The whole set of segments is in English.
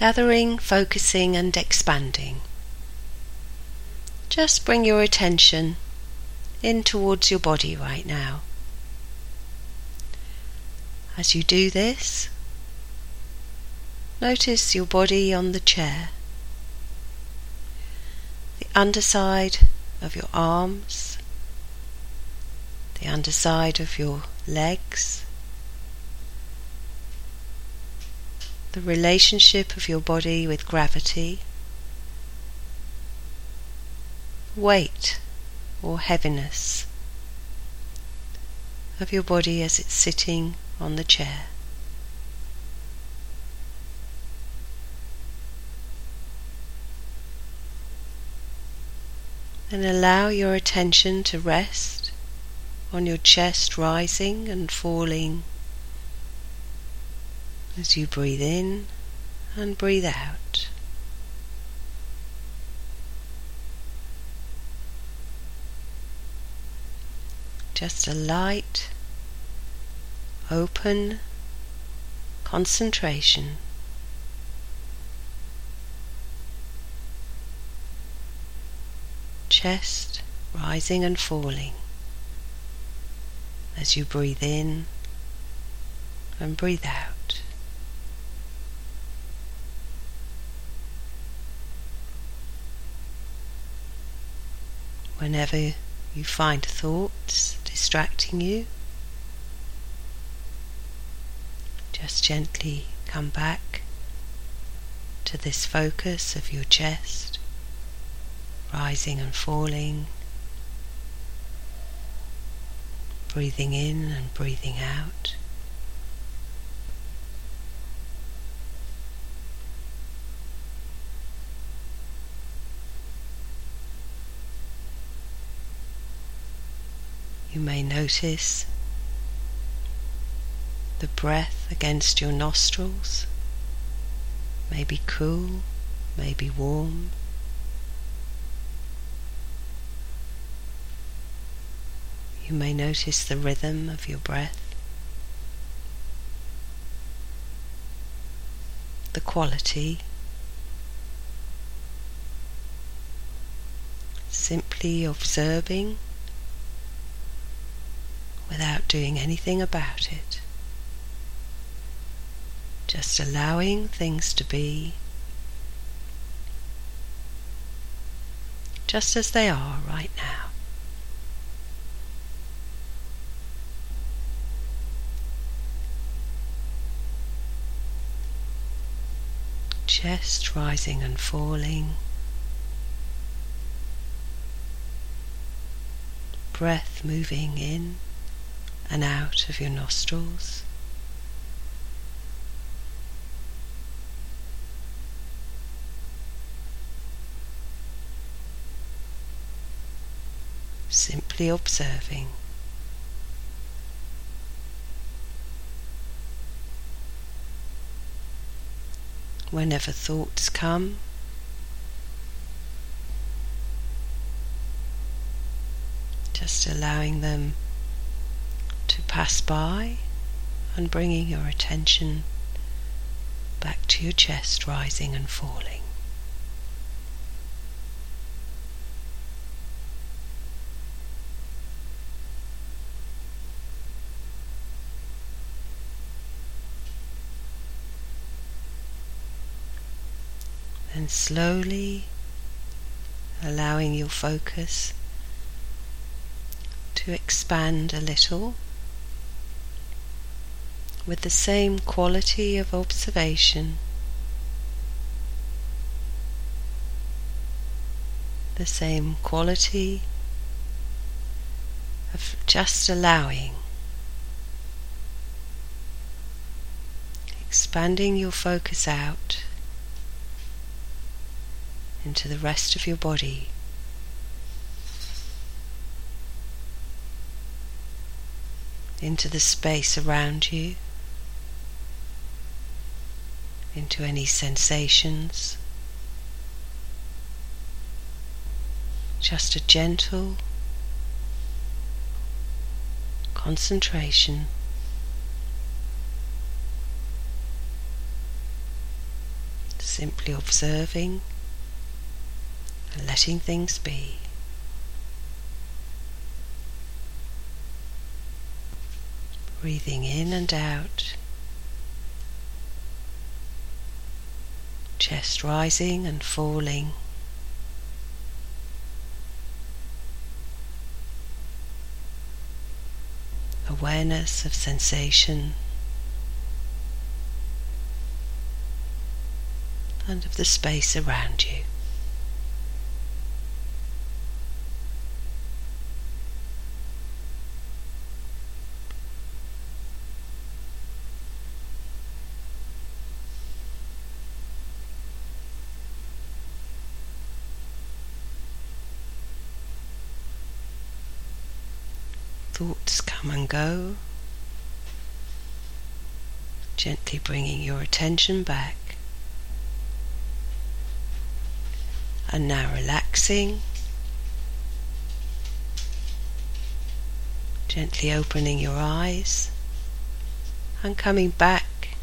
gathering, focusing, and expanding. Just bring your attention in towards your body right now. As you do this, notice your body on the chair, the underside of your arms, the underside of your legs, the relationship of your body with gravity, weight or heaviness of your body as it's sitting on the chair. And allow your attention to rest on your chest rising and falling as you breathe in and breathe out. Just a light, open concentration. Chest rising and falling as you breathe in and breathe out. Whenever you find thoughts distracting you, just gently come back to this focus of your chest, rising and falling, breathing in and breathing out. You may notice the breath against your nostrils. May be cool, may be warm. You may notice the rhythm of your breath, the quality, simply observing without doing anything about it. Just allowing things to be just as they are right now. Chest rising and falling. Breath moving in and out of your nostrils. Simply observing. Whenever thoughts come, just allowing them pass by and bringing your attention back to your chest, rising and falling. Then slowly allowing your focus to expand a little with the same quality of observation, the same quality of just allowing, expanding your focus out into the rest of your body. Into the space around you. Into any sensations. Just a gentle concentration. simply observing and letting things be. Breathing in and out, chest rising and falling. Awareness of sensation and of the space around you. Thoughts come and go, gently bringing your attention back. And now relaxing, gently opening your eyes and coming back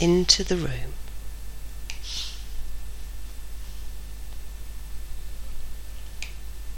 into the room.